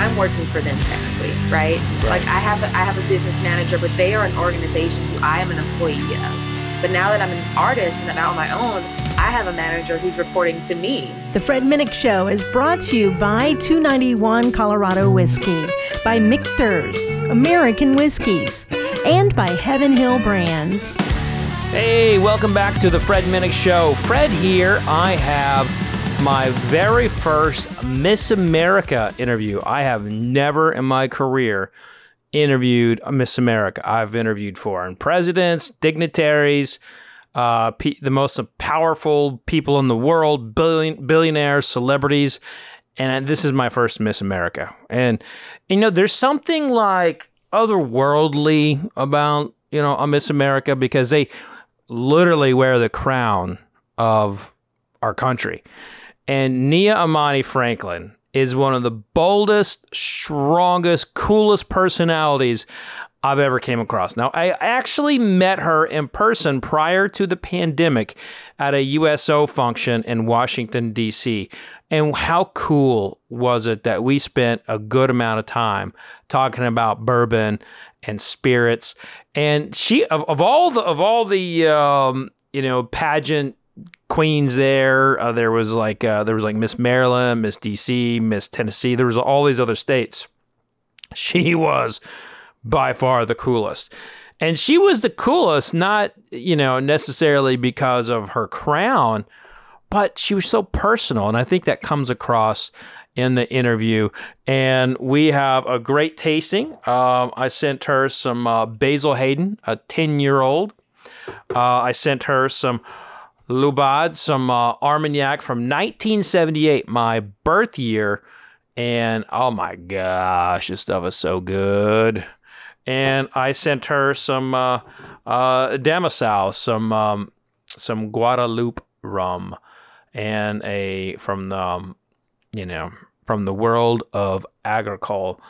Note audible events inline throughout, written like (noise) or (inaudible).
I'm working for them technically, right? right? Like I have a, I have a business manager, but they are an organization who I am an employee of. But now that I'm an artist and I'm out on my own, I have a manager who's reporting to me. The Fred Minnick Show is brought to you by 291 Colorado Whiskey, by Michter's American Whiskies, and by Heaven Hill Brands. Hey, welcome back to the Fred Minnick Show. Fred here. I have my very first Miss America interview. I have never in my career interviewed a Miss America. I've interviewed foreign presidents, dignitaries, uh, pe- the most powerful people in the world, billion- billionaires, celebrities, and this is my first Miss America. And you know, there's something like otherworldly about you know a Miss America because they literally wear the crown of our country. And Nia Imani Franklin is one of the boldest, strongest, coolest personalities I've ever came across. Now, I actually met her in person prior to the pandemic at a USO function in Washington D.C. And how cool was it that we spent a good amount of time talking about bourbon and spirits? And she of, of all the of all the um, you know pageant queens there. Uh, there was like uh, there was like Miss Maryland, Miss DC, Miss Tennessee. There was all these other states. (laughs) She was by far the coolest. And she was the coolest, not, you know, necessarily because of her crown, but she was so personal. And I think that comes across in the interview. And we have a great tasting. Um, I sent her some uh, Basil Hayden, a 10 year old. Uh, I sent her some Laubade, some uh, Armagnac from 1978, my birth year. And oh my gosh, this stuff is so good. And I sent her some uh, uh, Damoiseau, some um, some Guadeloupe rum, and a from the um, you know from the world of agricole.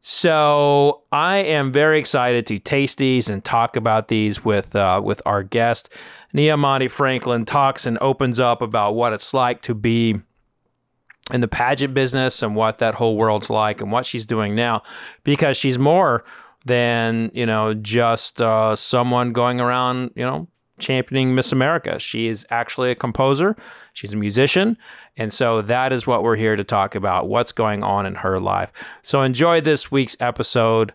So I am very excited to taste these and talk about these with uh, with our guest. Nia Imani Franklin talks and opens up about what it's like to be in the pageant business and what that whole world's like and what she's doing now because she's more than, you know, just uh, someone going around, you know, championing Miss America. She is actually a composer, she's a musician. And so that is what we're here to talk about what's going on in her life. So enjoy this week's episode.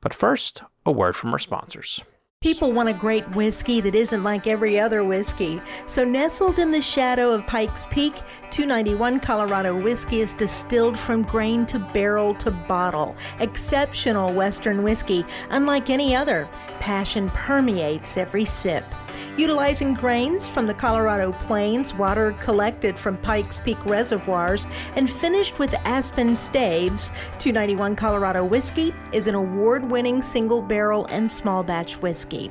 But first, a word from our sponsors. People want a great whiskey that isn't like every other whiskey. So, nestled in the shadow of Pikes Peak, 291 Colorado whiskey is distilled from grain to barrel to bottle. Exceptional Western whiskey, unlike any other. Passion permeates every sip. Utilizing grains from the Colorado Plains, water collected from Pikes Peak reservoirs, and finished with aspen staves, 291 Colorado Whiskey is an award winning single barrel and small batch whiskey.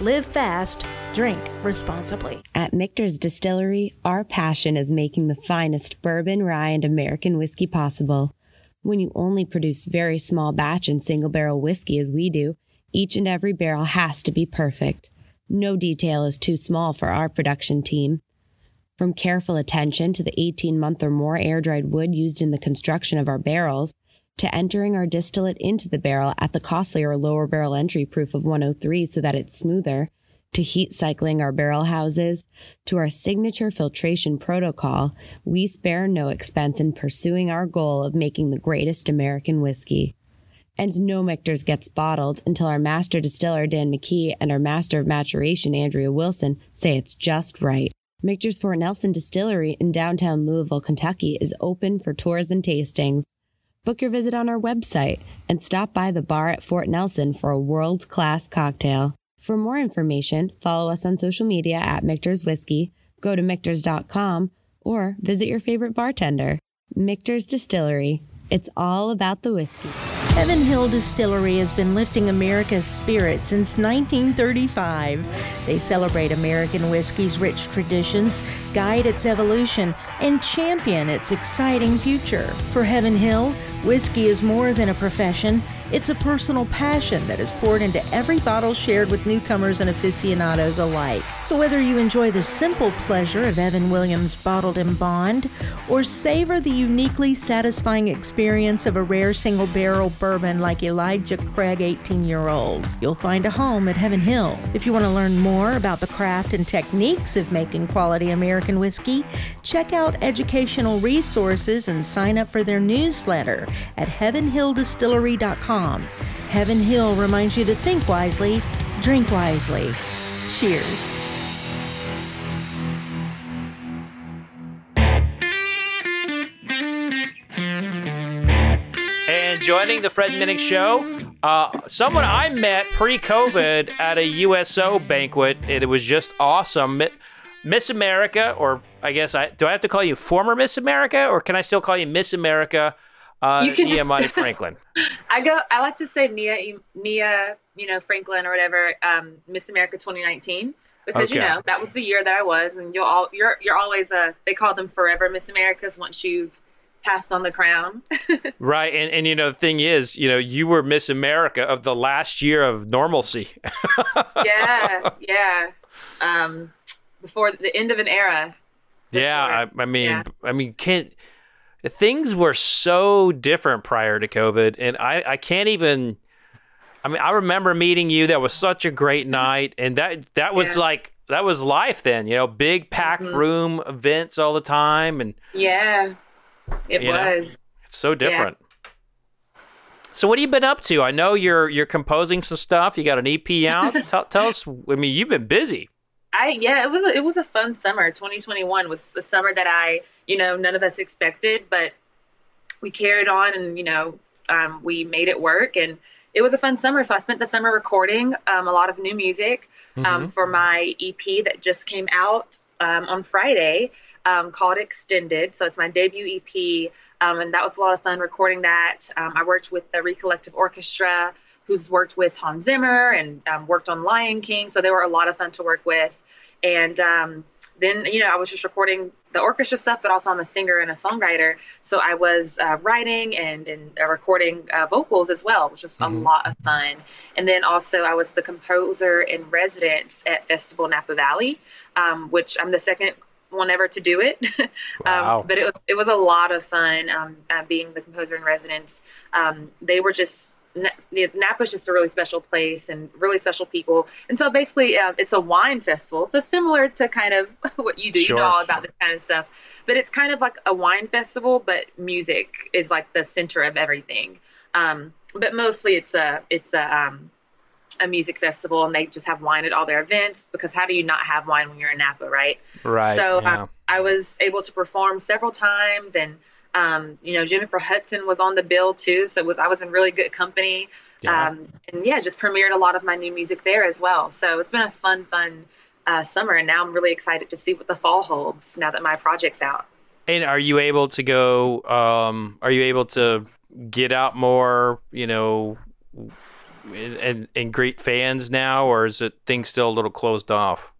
live fast, drink responsibly. At Michter's Distillery, our passion is making the finest bourbon, rye, and American whiskey possible. When you only produce very small batch and single barrel whiskey as we do, each and every barrel has to be perfect. No detail is too small for our production team. From careful attention to the 18 month or more air dried wood used in the construction of our barrels, to entering our distillate into the barrel at the costlier lower barrel entry proof of 103 so that it's smoother, to heat cycling our barrel houses, to our signature filtration protocol, we spare no expense in pursuing our goal of making the greatest American whiskey. And no Michter's gets bottled until our master distiller Dan McKee and our master of maturation Andrea Wilson say it's just right. Michter's Fort Nelson Distillery in downtown Louisville, Kentucky is open for tours and tastings. Book your visit on our website and stop by the bar at Fort Nelson for a world class cocktail. For more information, follow us on social media at Michter's Whiskey, go to Michter's.com, or visit your favorite bartender. Michter's Distillery, It's all about the whiskey. Heaven Hill Distillery has been lifting America's spirit since 1935. They celebrate American whiskey's rich traditions, guide its evolution, and champion its exciting future. For Heaven Hill, whiskey is more than a profession. It's a personal passion that is poured into every bottle shared with newcomers and aficionados alike. So, whether you enjoy the simple pleasure of Evan Williams bottled in bond or savor the uniquely satisfying experience of a rare single barrel bourbon like Elijah Craig 18 year old, you'll find a home at Heaven Hill. If you want to learn more about the craft and techniques of making quality American whiskey, check out educational resources and sign up for their newsletter at heavenhilldistillery.com. Heaven Hill reminds you to think wisely, drink wisely. Cheers. And joining the Fred Minnick Show, uh, someone I met pre-COVID at a USO banquet. It was just awesome. Miss America, or I guess I do I have to call you former Miss America, or can I still call you Miss America? Uh, You can Nia just- Monty (laughs) Franklin. I go. I like to say Nia, Nia, you know Franklin or whatever, um, Miss America 2019, because you know that was the year that I was, and you'll all you're you're always uh they call them forever Miss Americas once you've passed on the crown. (laughs) Right, and and you know the thing is, you know, you were Miss America of the last year of normalcy. (laughs) yeah, yeah. Um, before the end of an era. yeah, sure. I, I mean, Yeah. I mean, can't things were so different prior to COVID, and I I can't even. I mean, I remember meeting you. That was such a great night, and that that was Yeah. like that was life then. You know, big packed Mhm. room events all the time, and Yeah, it You know? was. it's so different. So what have you been up to? I know you're you're composing some stuff. You got an EP out. (laughs) tell, tell us. I mean, you've been busy. I yeah, it was a, it was a fun summer. 2021 was a summer that I you know none of us expected, but we carried on and you know um, we made it work and it was a fun summer. So I spent the summer recording um, a lot of new music Mm-hmm. um, for my EP that just came out um, on Friday um, called Extended. So it's my debut EP, um, and that was a lot of fun recording that. Um, I worked with the Recollective Orchestra, who's worked with Hans Zimmer and um, worked on Lion King. So they were a lot of fun to work with. And um, then, you know, I was just recording the orchestra stuff, but also I'm a singer and a songwriter. So I was uh, writing and, and uh, recording uh, vocals as well, which was a Mhm. lot of fun. And then also I was the composer in residence at Festival Napa Valley, um, which I'm the second one ever to do it. (laughs) Wow. um, but it was it was a lot of fun um, uh, being the composer in residence. Um, they were just Na- the- Napa's just a really special place and really special people. And so basically, um, it's a wine festival. So similar to kind of (laughs) what you do, Sure. you know all about this kind of stuff. But it's kind of like a wine festival, but music is like the center of everything. Um, but mostly, it's a it's a um, a music festival, and they just have wine at all their events. Because how do you not have wine when you're in Napa, right? Right. So yeah. uh, I was able to perform several times, and um, you know Jennifer Hudson was on the bill too. So it was I was in really good company, Yeah. um, and yeah, just premiered a lot of my new music there as well. So it's been a fun, fun uh, summer, and now I'm really excited to see what the fall holds now that my project's out. And are you able to go? Um, are you able to get out more? You know, and, and and greet fans now, or is it things still a little closed off?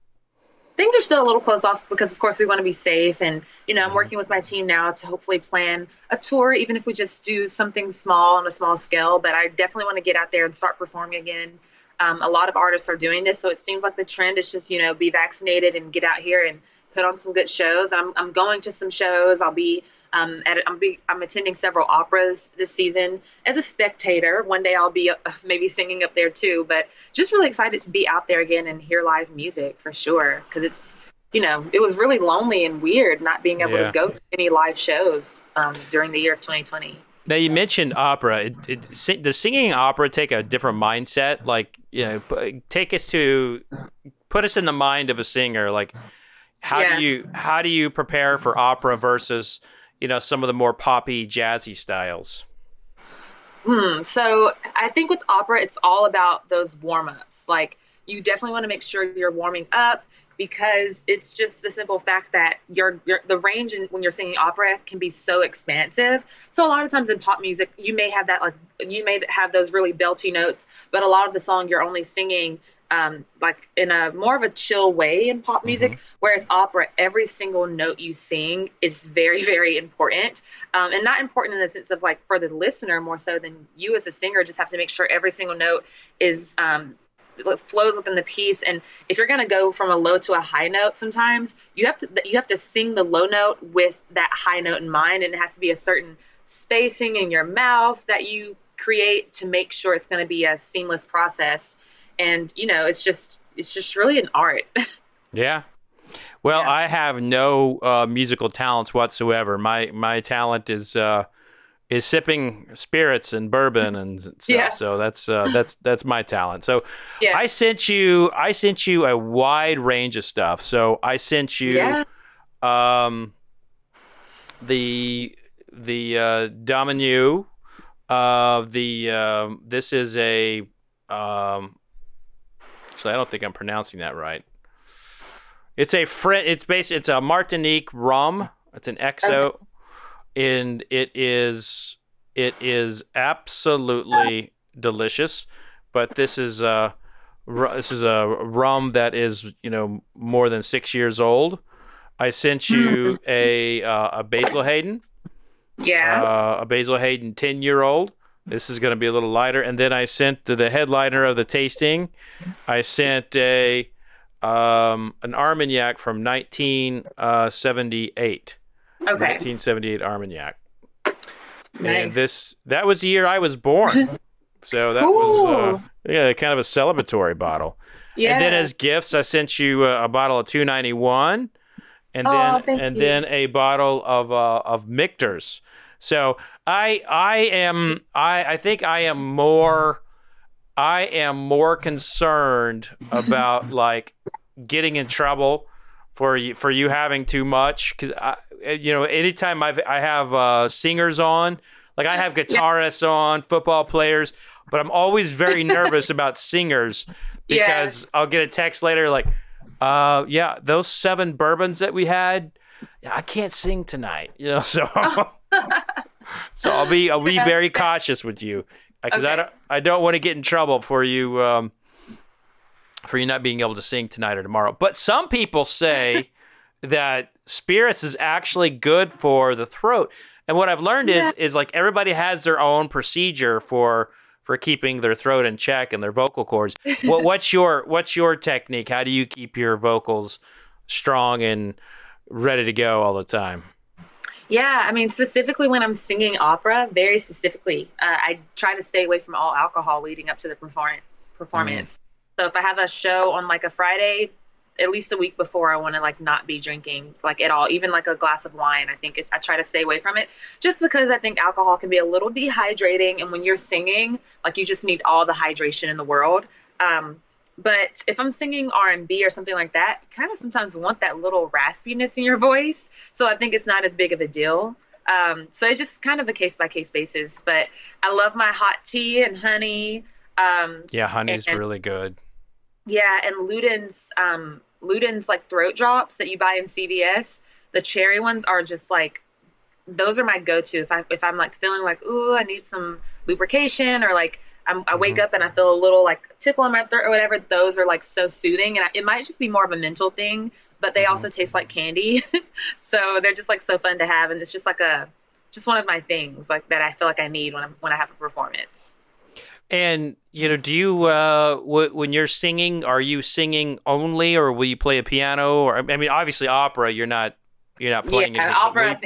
Things are still a little closed off because of course we want to be safe and you know i'm Mhm. working with my team now to hopefully plan a tour even if we just do something small on a small scale but i definitely want to get out there and start performing again. Um, a lot of artists are doing this so it seems like the trend is just you know be vaccinated and get out here and put on some good shows. I'm, I'm going to some shows. I'll be um, at, I'm, be, I'm attending several operas this season as a spectator. One day I'll be uh, (laughs) maybe singing up there too, but just really excited to be out there again and hear live music for sure. Because it's, you know, it was really lonely and weird not being able Yeah. to go to any live shows um, during the year of 2020. Now you mentioned opera. It, it, si- does singing opera take a different mindset? Like, you know, p- take us to put us in the mind of a singer. Like, how Yeah. do you how do you prepare for opera versus you know some of the more poppy, jazzy styles? Hmm. So I think with opera, it's all about those warm ups. Like you definitely want to make sure you're warming up because it's just the simple fact that your, your the range in, when you're singing opera can be so expansive. So a lot of times in pop music, you may have that like you may have those really belty notes, but a lot of the song you're only singing um, like in a more of a chill way in pop music. Mm-hmm. Whereas opera, every single note you sing is very, (laughs) very important, um, and not important in the sense of like for the listener more so than you as a singer. Just have to make sure every single note is um, flows within the piece and if you're going to go from a low to a high note sometimes you have to you have to sing the low note with that high note in mind and it has to be a certain spacing in your mouth that you create to make sure it's going to be a seamless process and you know it's just it's just really an art (laughs) yeah well yeah. i have no uh, musical talents whatsoever my my talent is uh, is sipping spirits and bourbon and (laughs) stuff yeah. so that's uh, that's that's my talent so yeah. i sent you i sent you a wide range of stuff so i sent you yeah. um the the uh Damiano uh the uh, this is a um Actually, I don't think I'm pronouncing that right. It's a French. It's based. It's a Martinique rum. It's an XO, okay. and it is it is absolutely delicious. But this is a this is a rum that is you know more than six years old. I sent you a uh, a Basil Hayden. Yeah. Uh, a Basil Hayden ten year old. This is going to be a little lighter. And then I sent to the headliner of the tasting, I sent a um, an Armagnac from 1978. Uh, okay. 1978 Armagnac. Nice. And this that was the year I was born. (laughs) So that cool. was uh, yeah, kind of a celebratory bottle. Yeah. And then as gifts, I sent you a, a bottle of 291, and oh, then and you. then a bottle of uh, of Michter's. So I I am I I think I am more I am more concerned about (laughs) like getting in trouble for you for you having too much because you know anytime I I have uh, singers on like I have (laughs) guitarists yeah. on football players but I'm always very (laughs) nervous about singers because yeah. I'll get a text later like uh yeah those seven bourbons that we had yeah, I can't sing tonight you know so (laughs) so I'll be I'll be very cautious with you because okay. I don't I don't want to get in trouble for you um, for you not being able to sing tonight or tomorrow. But some people say (laughs) that spirits is actually good for the throat. And what I've learned yeah. is is like everybody has their own procedure for for keeping their throat in check and their vocal cords. (laughs) what, what's your what's your technique? How do you keep your vocals strong and ready to go all the time? Yeah, I mean, specifically when I'm singing opera, very specifically, uh, I try to stay away from all alcohol leading up to the perform- performance. Mm. So if I have a show on like a Friday, at least a week before, I want to like not be drinking like at all, even like a glass of wine. I think it, I try to stay away from it just because I think alcohol can be a little dehydrating, and when you're singing, like you just need all the hydration in the world. Um, but if i'm singing r&b or something like that kind of sometimes want that little raspiness in your voice. So i think it's not as big of a deal. Um, so it's just kind of a case by case basis but i love my hot tea and honey um, yeah honey's and, really good. Yeah and luden's um, luden's like throat drops that you buy in cvs the cherry ones are just like those are my go-to if i if i'm like feeling like ooh i need some lubrication or like I'm, i wake mm-hmm. up and I feel a little like tickle in my throat or whatever. Those are like so soothing, and I, it might just be more of a mental thing, but they mm-hmm. also taste like candy, (laughs) so they're just like so fun to have, and it's just like a just one of my things like that I feel like I need when I'm when I have a performance. And you know, do you uh, w- when you're singing, are you singing only, or will you play a piano? Or I mean, obviously opera, you're not you're not playing yeah, opera.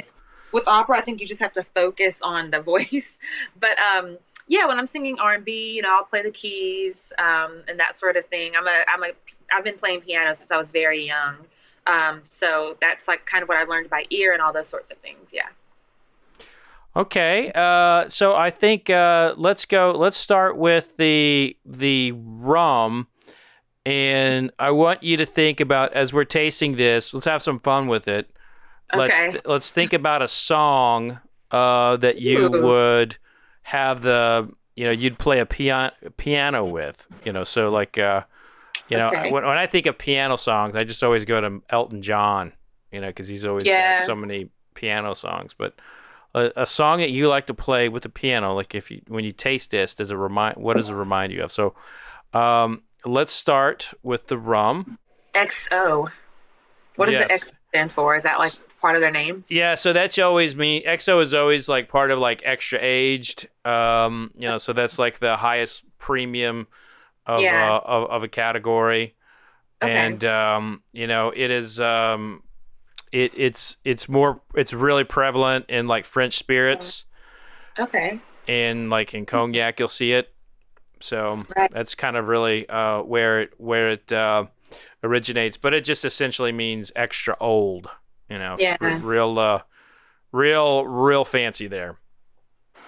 With opera, I think you just have to focus on the (laughs) voice, but um yeah, when I'm singing R&B, you know, I'll play the keys um, and that sort of thing. I'm a, I'm a, I've been playing piano since I was very young. Um, so that's like kind of what I learned by ear and all those sorts of things. Yeah. Okay, uh, so I think uh, let's go. Let's start with the the rum, and I want you to think about as we're tasting this. Let's have some fun with it. Okay. Let's let's think about a song uh, that you Ooh. would have the you know you'd play a piano piano with you know so like uh You know, Okay. when, when I think of piano songs, I just always go to Elton John. You know, because he's always Yeah. got so many piano songs. But a, a song that you like to play with the piano, like if you when you taste this, does it remind? What does it remind you of? So, um, let's start with the rum. XO. What does Yes. the X stand for? Is that like part of their name? Yeah, so that's always me. EXO is always like part of like extra aged. Um, you know, so that's like the highest premium of Yeah. uh, of, of a category. Okay. And um, you know, it is um it it's it's more it's really prevalent in like French spirits Okay. and like in cognac you'll see it. So Right. that's kind of really uh where it where it uh originates, but it just essentially means extra old, you know. Yeah. r- real uh real real fancy there.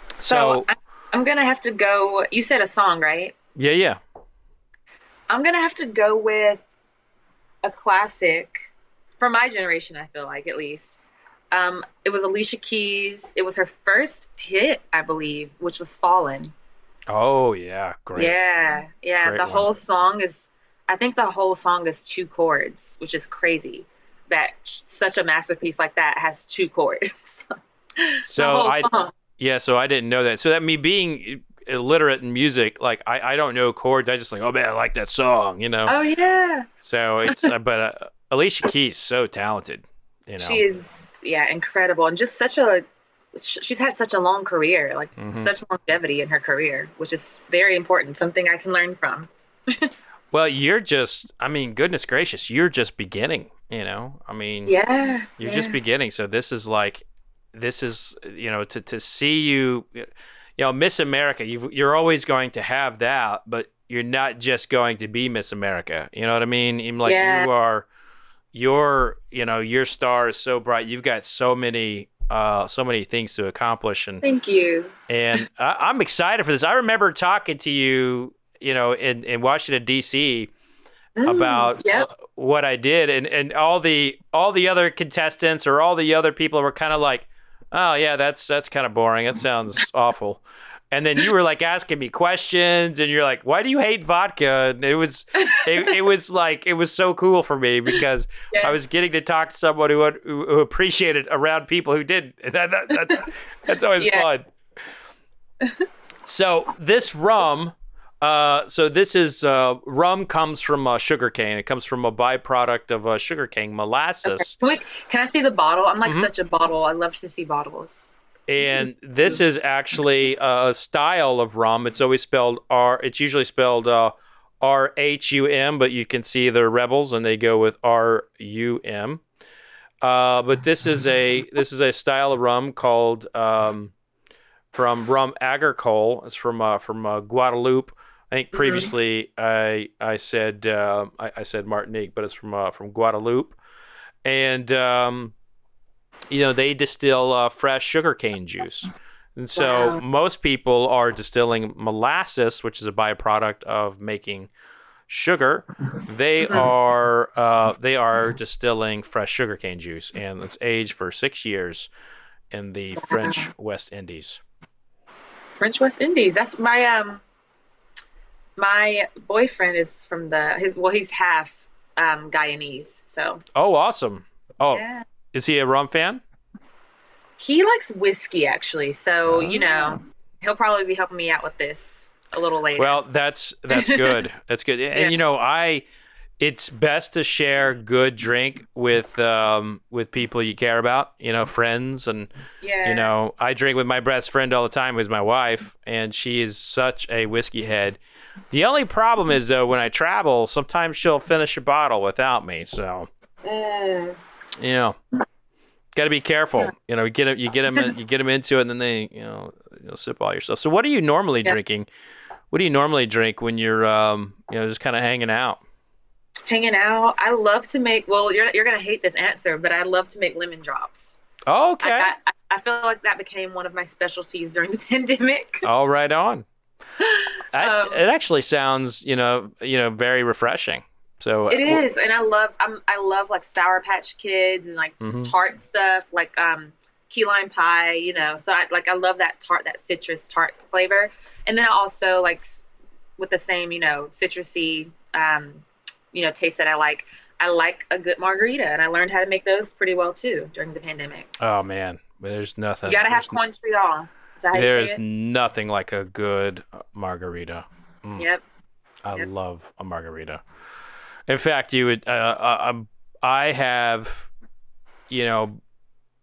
So, So- I'm gonna have to go. You said a song, right? Yeah, yeah. I'm gonna have to go with a classic for my generation. I feel like at least. Um, it was Alicia Keys. It was her first hit, I believe, which was "Fallen." Oh yeah, great. Yeah, yeah. Great the one. whole song is. I think the whole song is two chords, which is crazy. That such a masterpiece like that has two chords. (laughs) So I song. yeah, so I didn't know that. So that me being illiterate in music, like I, I don't know chords. I just like, oh man, I like that song, you know. Oh yeah. So it's uh, but uh, Alicia Keys so talented, you know. She is, yeah, incredible, and just such a. She's had such a long career, like Mhm. such longevity in her career, which is very important. Something I can learn from. (laughs) Well, you're just I mean, goodness gracious, you're just beginning, you know. I mean, Yeah, you're yeah. just beginning. So this is like this is you know to to see you you know Miss America, you you're always going to have that, but you're not just going to be Miss America. You know what I mean? Even like Yeah. you are your you know your star is so bright. You've got so many uh so many things to accomplish and Thank you. and I, I'm excited for this. I remember talking to you, you know, in, in Washington D.C. Mm, about Yep. What I did, and, and all the all the other contestants or all the other people were kind of like, "Oh yeah, that's that's kind of boring. That sounds (laughs) awful." And then you were like asking me questions, and you're like, "Why do you hate vodka?" And it was it, it was (laughs) like it was so cool for me because Yeah. I was getting to talk to someone who who appreciated around people who did. And (laughs) That, that, that, that's always Yeah. fun. So this rum, uh, so this is uh, rum comes from uh, sugarcane. It comes from a byproduct of uh, sugarcane molasses, Can, we, can I see the bottle? I'm like Mhm. such a bottle. I love to see bottles. and this is actually a style of rum. It's always spelled R. It's usually spelled uh, R H U M, but you can see the rebels and they go with R U M. Uh, but this is a this is a style of rum called um, from rum agricole. It's from uh, from uh, Guadeloupe. I think previously I I said uh, I, I said Martinique, but it's from uh, from Guadeloupe, and um, you know they distill uh, fresh sugarcane juice. And so Wow. most people are distilling molasses, which is a byproduct of making sugar. They Mhm. are uh, they are distilling fresh sugarcane juice, and it's aged for six years in the French West Indies. French West Indies. That's my um. My boyfriend is from the his. Well, he's half um Guyanese, so Oh, awesome! Oh, yeah. is he a rum fan? He likes whiskey actually, so you Oh. know he'll probably be helping me out with this a little later. Well, that's that's good. (laughs) that's good. And Yeah. you know, I it's best to share good drink with um with people you care about, you know, friends and yeah, you know, I drink with my best friend all the time who's my wife and she is such a whiskey head. The only problem is though when I travel, sometimes she'll finish a bottle without me. So, Mm, you know, got to be careful. You know, you get you get them you get them into it and then they, you know, you'll sip all yourself. So what are you normally Yeah. drinking? What do you normally drink when you're um, you know, just kind of hanging out? hanging out. I love to make. Well, you're you're gonna hate this answer, but I love to make lemon drops. Oh, okay. I, I, I feel like that became one of my specialties during the (laughs) pandemic. All right on. That, Um, it actually sounds, you know, you know, very refreshing. So It is, and I love I'm I love like Sour Patch Kids and like Mhm. tart stuff, like um key lime pie. You know, so I like I love that tart, that citrus tart flavor, and then I also like with the same you know citrusy um you know taste that I like. I like a good margarita, and I learned how to make those pretty well too during the pandemic. Oh man, there's nothing. You gotta have there's, Cointreau. Is you There's nothing like a good margarita. Yep. I Yep. love a margarita. In fact, you would. Uh, uh, um, I have, you know,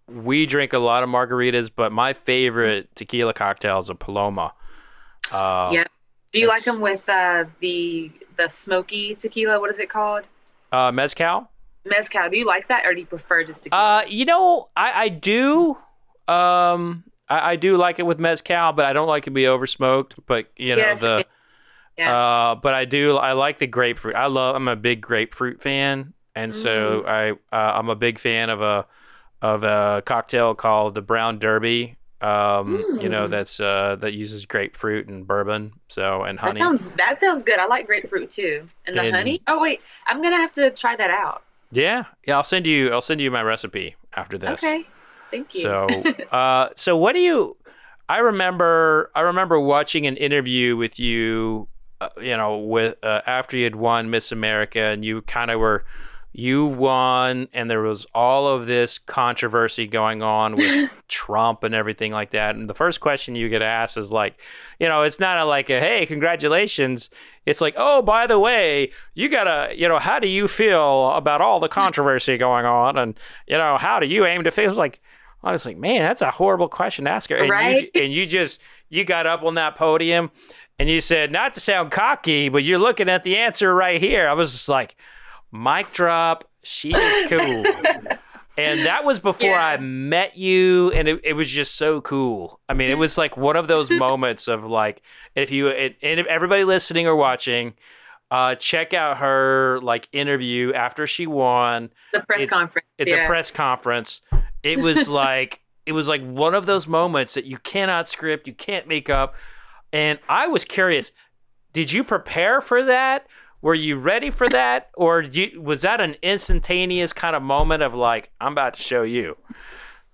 we drink a lot of margaritas, but my favorite tequila cocktail is a Paloma. Uh, Yep. Do you like them with uh, the the smoky tequila? What is it called? uh, mezcal. Mezcal. Do you like that, or do you prefer just tequila? Uh, you know, I, I do. Um, I, I do like it with mezcal, but I don't like it to be over smoked. But you know Yes, the. yeah. Uh, but I do. I like the grapefruit. I love. I'm a big grapefruit fan, and so I. Uh, I'm a big fan of a of a cocktail called the Brown Derby. Um, you know Mm. that's uh that uses grapefruit and bourbon. So and honey. that sounds that sounds good. I like grapefruit too, and the And- honey. Oh wait, I'm gonna have to try that out. yeah, yeah. I'll send you. I'll send you my recipe after this. Okay, thank you. So, uh, so what do you? I remember, I remember watching an interview with you, uh, you know, with uh, after you had won Miss America, and you kind of were, you won, and there was all of this controversy going on with (laughs) Trump and everything like that. And the first question you get asked is like, you know, it's not a, like a hey, congratulations. It's like, oh, by the way, you gotta, you know, how do you feel about all the controversy going on, and you know, how do you aim to feel? It's like, I was like, man, that's a horrible question to ask her. And Right? you, and you just, you got up on that podium, and you said, not to sound cocky, but you're looking at the answer right here. I was just like, mic drop. She is (laughs) cool. And that was before Yeah. I met you, and it, it was just so cool. I mean, it was like one of those moments of like, if you and if everybody listening or watching, uh, check out her like interview after she won the press it's- conference. at yeah. the press conference. It was like it was like one of those moments that you cannot script, you can't make up. And I was curious, did you prepare for that? Were you ready for that, or you, was that an instantaneous kind of moment of like, I'm about to show you?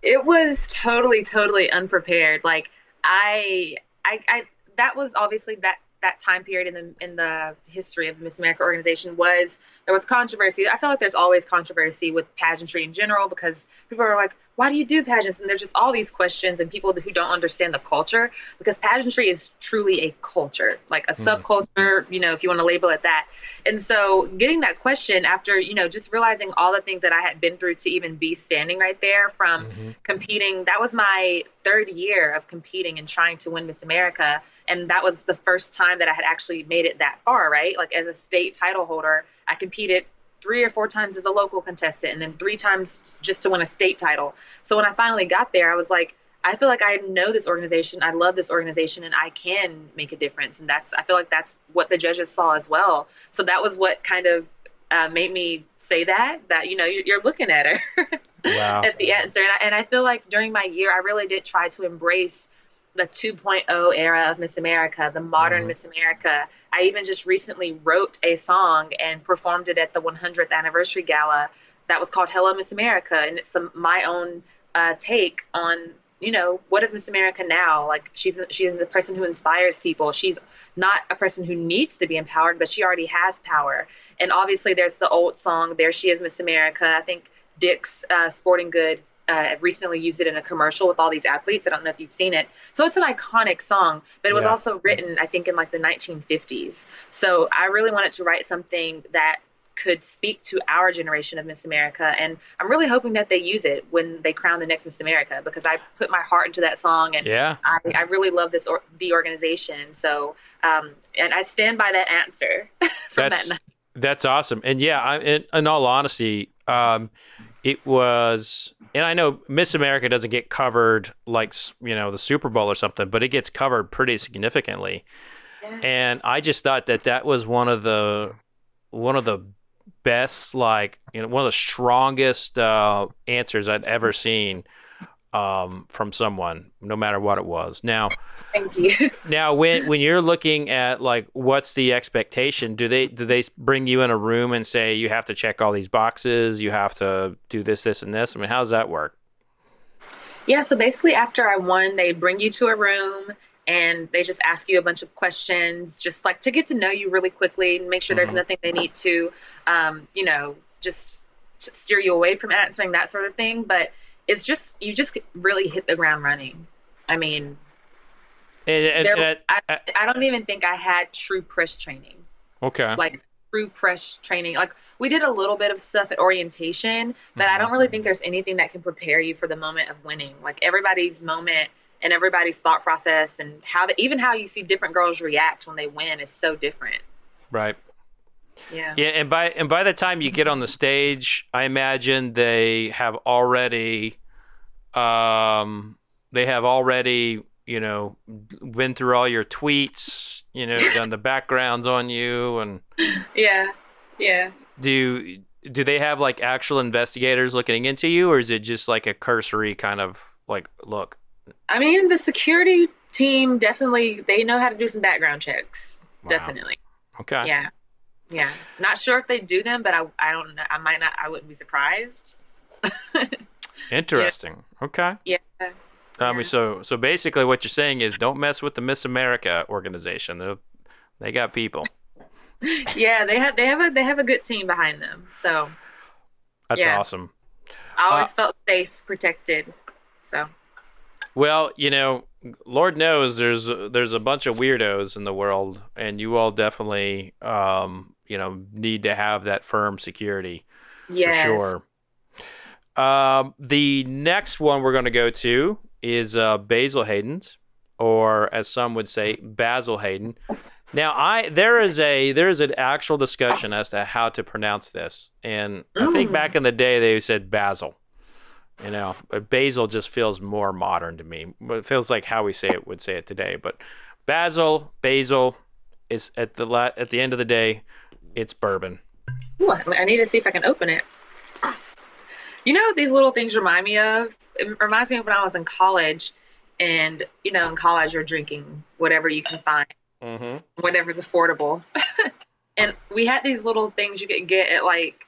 it was totally totally unprepared like i i, I that was obviously that that time period in the in the history of miss america organization was there was controversy. I feel like there's always controversy with pageantry in general because people are like why do you do pageants? And there's just all these questions and people who don't understand the culture because pageantry is truly a culture like a hmm. subculture you know if you want to label it that. And so getting that question after you know just realizing all the things that i had been through to even be standing right there from mm-hmm. competing that was my third year of competing and trying to win miss america. And that was the first time that i had actually made it that far right? Like as a state title holder i competed three or four times as a local contestant and then three times just to win a state title so when i finally got there i was like I feel like I know this organization. I love this organization, and I can make a difference. And that's I feel like that's what the judges saw as well. So that was what kind of uh, made me say that. That you know you're, you're looking at her (laughs) Wow. at the answer, and I, and I feel like during my year, I really did try to embrace the 2.0 era of Miss America, the modern Mhm. Miss America. I even just recently wrote a song and performed it at the 100th anniversary gala that was called Hello Miss America, and it's some, my own uh, take on you know what is Miss America now? Like she's she is a person who inspires people. She's not a person who needs to be empowered, but she already has power. And obviously, there's the old song "There She Is, Miss America." I think Dick's uh, Sporting Goods uh, recently used it in a commercial with all these athletes. I don't know if you've seen it. So it's an iconic song, but it was Yeah. also written, I think, in like the 1950s. So I really wanted to write something that could speak to our generation of Miss America. And I'm really hoping that they use it when they crown the next Miss America because I put my heart into that song and Yeah. I, I really love this or, the organization. So, um, and I stand by that answer (laughs) from That's that night. that's awesome. And yeah, I, in, in all honesty, um, it was, and I know Miss America doesn't get covered like you know the Super Bowl or something, but it gets covered pretty significantly. Yeah. And I just thought that that was one of the one of the best, like you know, one of the strongest uh, answers I'd ever seen um, from someone, no matter what it was. Now. Thank you. (laughs) Now, when when you're looking at like what's the expectation, do they do they bring you in a room and say you have to check all these boxes, you have to do this, this, and this? I mean, how does that work? Yeah, so basically, after I won, they bring you to a room and they just ask you a bunch of questions, just like to get to know you really quickly and make sure there's Mhm. nothing they need to, um, you know, just steer you away from answering that sort of thing. But it's just you just really hit the ground running. I mean, And, and- there, and- I, I don't even think I had true press training okay. like true press training. Like we did a little bit of stuff at orientation, but I Mhm. don't really think there's anything that can prepare you for the moment of winning. Like everybody's moment and everybody's thought process and how the, even how you see different girls react when they win is so different. right. Yeah. Yeah, and by and by the time you get on the stage, I imagine they have already, um, they have already, you know, been through all your tweets, you know, (laughs) done the backgrounds on you, and Yeah. Yeah. do do they have like actual investigators looking into you, or is it just like a cursory kind of like look? I mean, the security team definitely they know how to do some background checks. Wow. Definitely. Okay. Yeah. Yeah. Not sure if they do them, but I I don't know. I might not I wouldn't be surprised. (laughs) Interesting. Okay. Yeah. I Yeah. so so basically, what you're saying is, don't mess with the Miss America organization. They they got people. (laughs) yeah, they have they have a they have a good team behind them. So That's Yeah. awesome. I always Uh, felt safe, protected. So Well, you know, Lord knows there's there's a bunch of weirdos in the world, and you all definitely, um, you know, need to have that firm security yes, for sure. Um, the next one we're going to go to is uh, Basil Hayden's, or as some would say, Basil Hayden. Now, I there is a there is an actual discussion as to how to pronounce this, and I think Mm. back in the day they said Basil. You know, but Basil just feels more modern to me. It feels like how we say it would say it today. But Basil, Basil, is at the la- at the end of the day, it's bourbon. Ooh, I need to see if I can open it. You know, what these little things remind me of. It reminds me of when I was in college, and you know, in college you're drinking whatever you can find, Mm-hmm. whatever's affordable. (laughs) and we had these little things you could get at like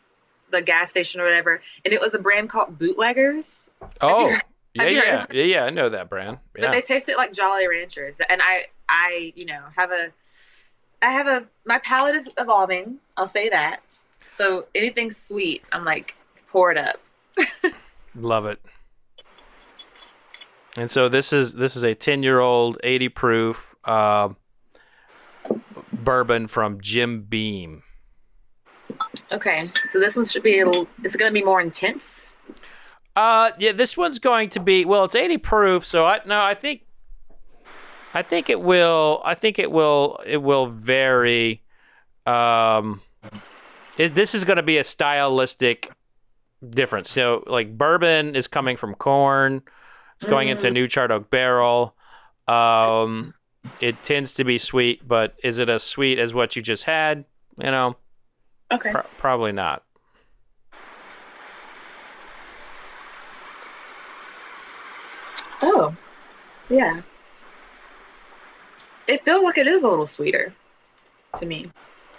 the gas station or whatever, and it was a brand called Bootleggers. Oh, yeah, have you heard yeah, yeah, yeah. I know that brand. but Yeah. they tasted like Jolly Ranchers. And I, I, you know, have a, I have a, my palate is evolving. I'll say that. So anything sweet, I'm like, pour it up. (laughs) Love it. And so this is this is a ten year old, eighty proof uh, bourbon from Jim Beam. Okay, so this one should be a little. It's going to be more intense. Uh, yeah, this one's going to be well. It's eighty proof, so I no, I think, I think it will. I think it will. It will vary. Um, it, this is going to be a stylistic difference. So, like bourbon is coming from corn. It's going into Mm. new charred oak barrel. Um, it tends to be sweet, but is it as sweet as what you just had? You know, Okay. pro- probably not. Oh, yeah. It feels like it is a little sweeter to me.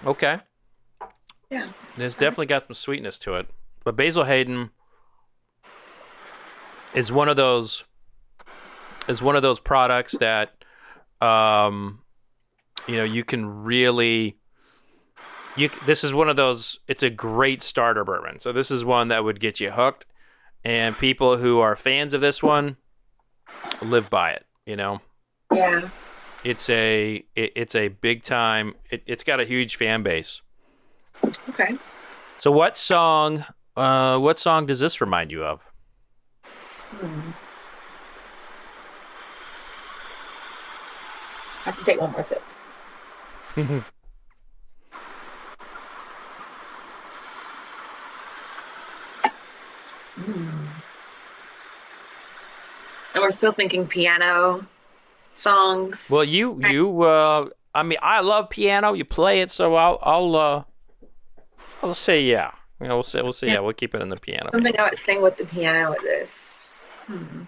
Okay. Yeah. It's definitely got some sweetness to it. But Basil Hayden is one of those is one of those products that um you know you can really you this is one of those it's a great starter bourbon. So this is one that would get you hooked and people who are fans of this one live by it, you know. Yeah. It's a it, it's a big time it, it's got a huge fan base. Okay. So what song uh what song does this remind you of? Hmm. I have to take one more sip. (laughs) Mm. And we're still thinking piano songs. well, you you uh I mean I love piano. You play it, so I'll I'll uh I'll say yeah. You know, we'll say we'll say yeah. We'll keep it in the piano. Something I would sing with the piano with this. Hmm.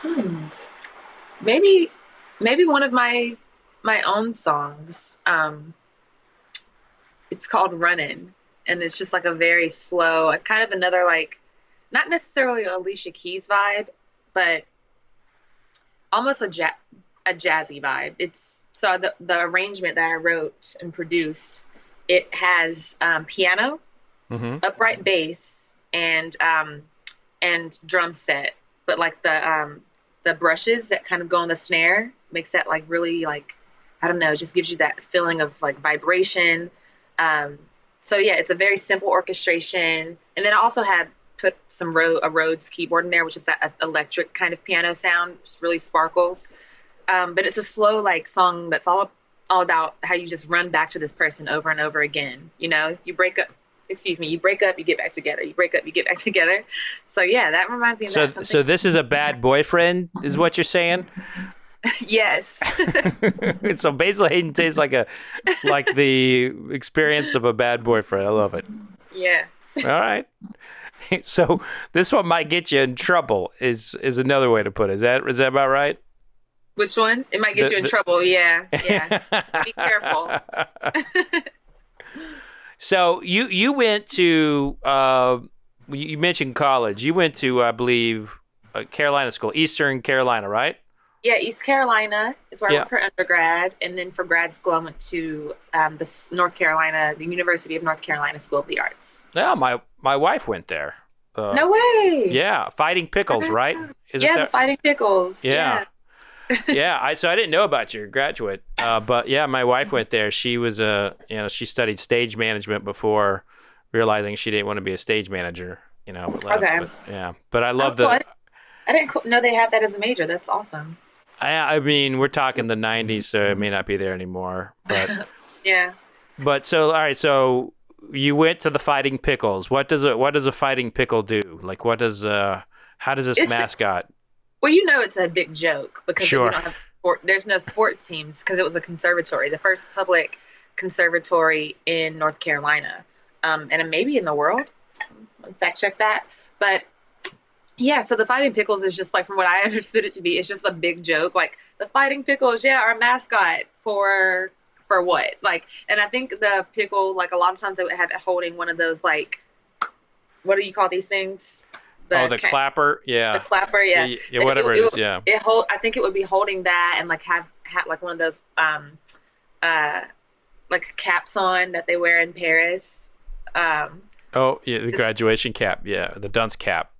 Hmm. Maybe, maybe one of my my own songs. Um, it's called "Runnin'," and it's just like a very slow, kind of another like not necessarily Alicia Keys vibe, but almost a ja- a jazzy vibe. It's so the the arrangement that I wrote and produced, it has um, piano, Mm-hmm. upright bass, and um, and drum set. But like the um, the brushes that kind of go on the snare makes that like really like I don't know, it just gives you that feeling of like vibration. Um, so yeah, it's a very simple orchestration, and then I also had put some Ro- a Rhodes keyboard in there, which is that electric kind of piano sound, just really sparkles. Um, but it's a slow like song that's all all about how you just run back to this person over and over again. You know, you break up. Excuse me. You break up, you get back together. You break up, you get back (laughs) together. So yeah, that reminds me of So, that. so this is a bad boyfriend, is what you're saying? (laughs) yes, (laughs) so Basil Hayden tastes like a, like the experience of a bad boyfriend. I love it. yeah. All right. (laughs) So this one might get you in trouble. Is is another way to put it. Is that is that about right? Which one? It might get The- you in the- trouble. Yeah, yeah. Be careful. so you you went to uh, you mentioned college. You went to I believe uh, Carolina School, Eastern Carolina, right? Yeah, East Carolina is where Yeah. I went for undergrad, and then for grad school, I went to um, the North Carolina, the University of North Carolina School of the Arts. Yeah, my my wife went there. Uh, No way. Yeah, Fighting Pickles, right? Is yeah? Fighting Pickles. Yeah. (laughs) yeah, I so I didn't know about your graduate, uh, but yeah, my wife went there. She was a you know she studied stage management before realizing she didn't want to be a stage manager. You know, left. Okay. But, yeah, but I love Oh, cool. I the. didn't- I didn't know they had that as a major. That's awesome. I, I mean, we're talking the '90s, so it may not be there anymore. But (laughs) Yeah. but so all right, so you went to the Fighting Pickles. What does a what does a Fighting Pickle do? Like, what does uh how does this It's- mascot? Well, you know it's a big joke because Sure. have there's no sports teams because it was a conservatory, the first public conservatory in North Carolina, um, and maybe in the world. Fact check that. But yeah, so the Fighting Pickles is just like from what I (laughs) understood it to be, it's just a big joke. Like the Fighting Pickles, yeah, our mascot for for what? Like, and I think the pickle, like a lot of times they would have it holding one of those like, what do you call these things? oh, the ca- clapper. Yeah. the clapper, yeah Yeah, yeah, whatever it It- is. Yeah. it hold i think it would be holding that and like have had like one of those um uh like caps on that they wear in paris um Oh, yeah, the Just- graduation cap. Yeah, the dunce cap.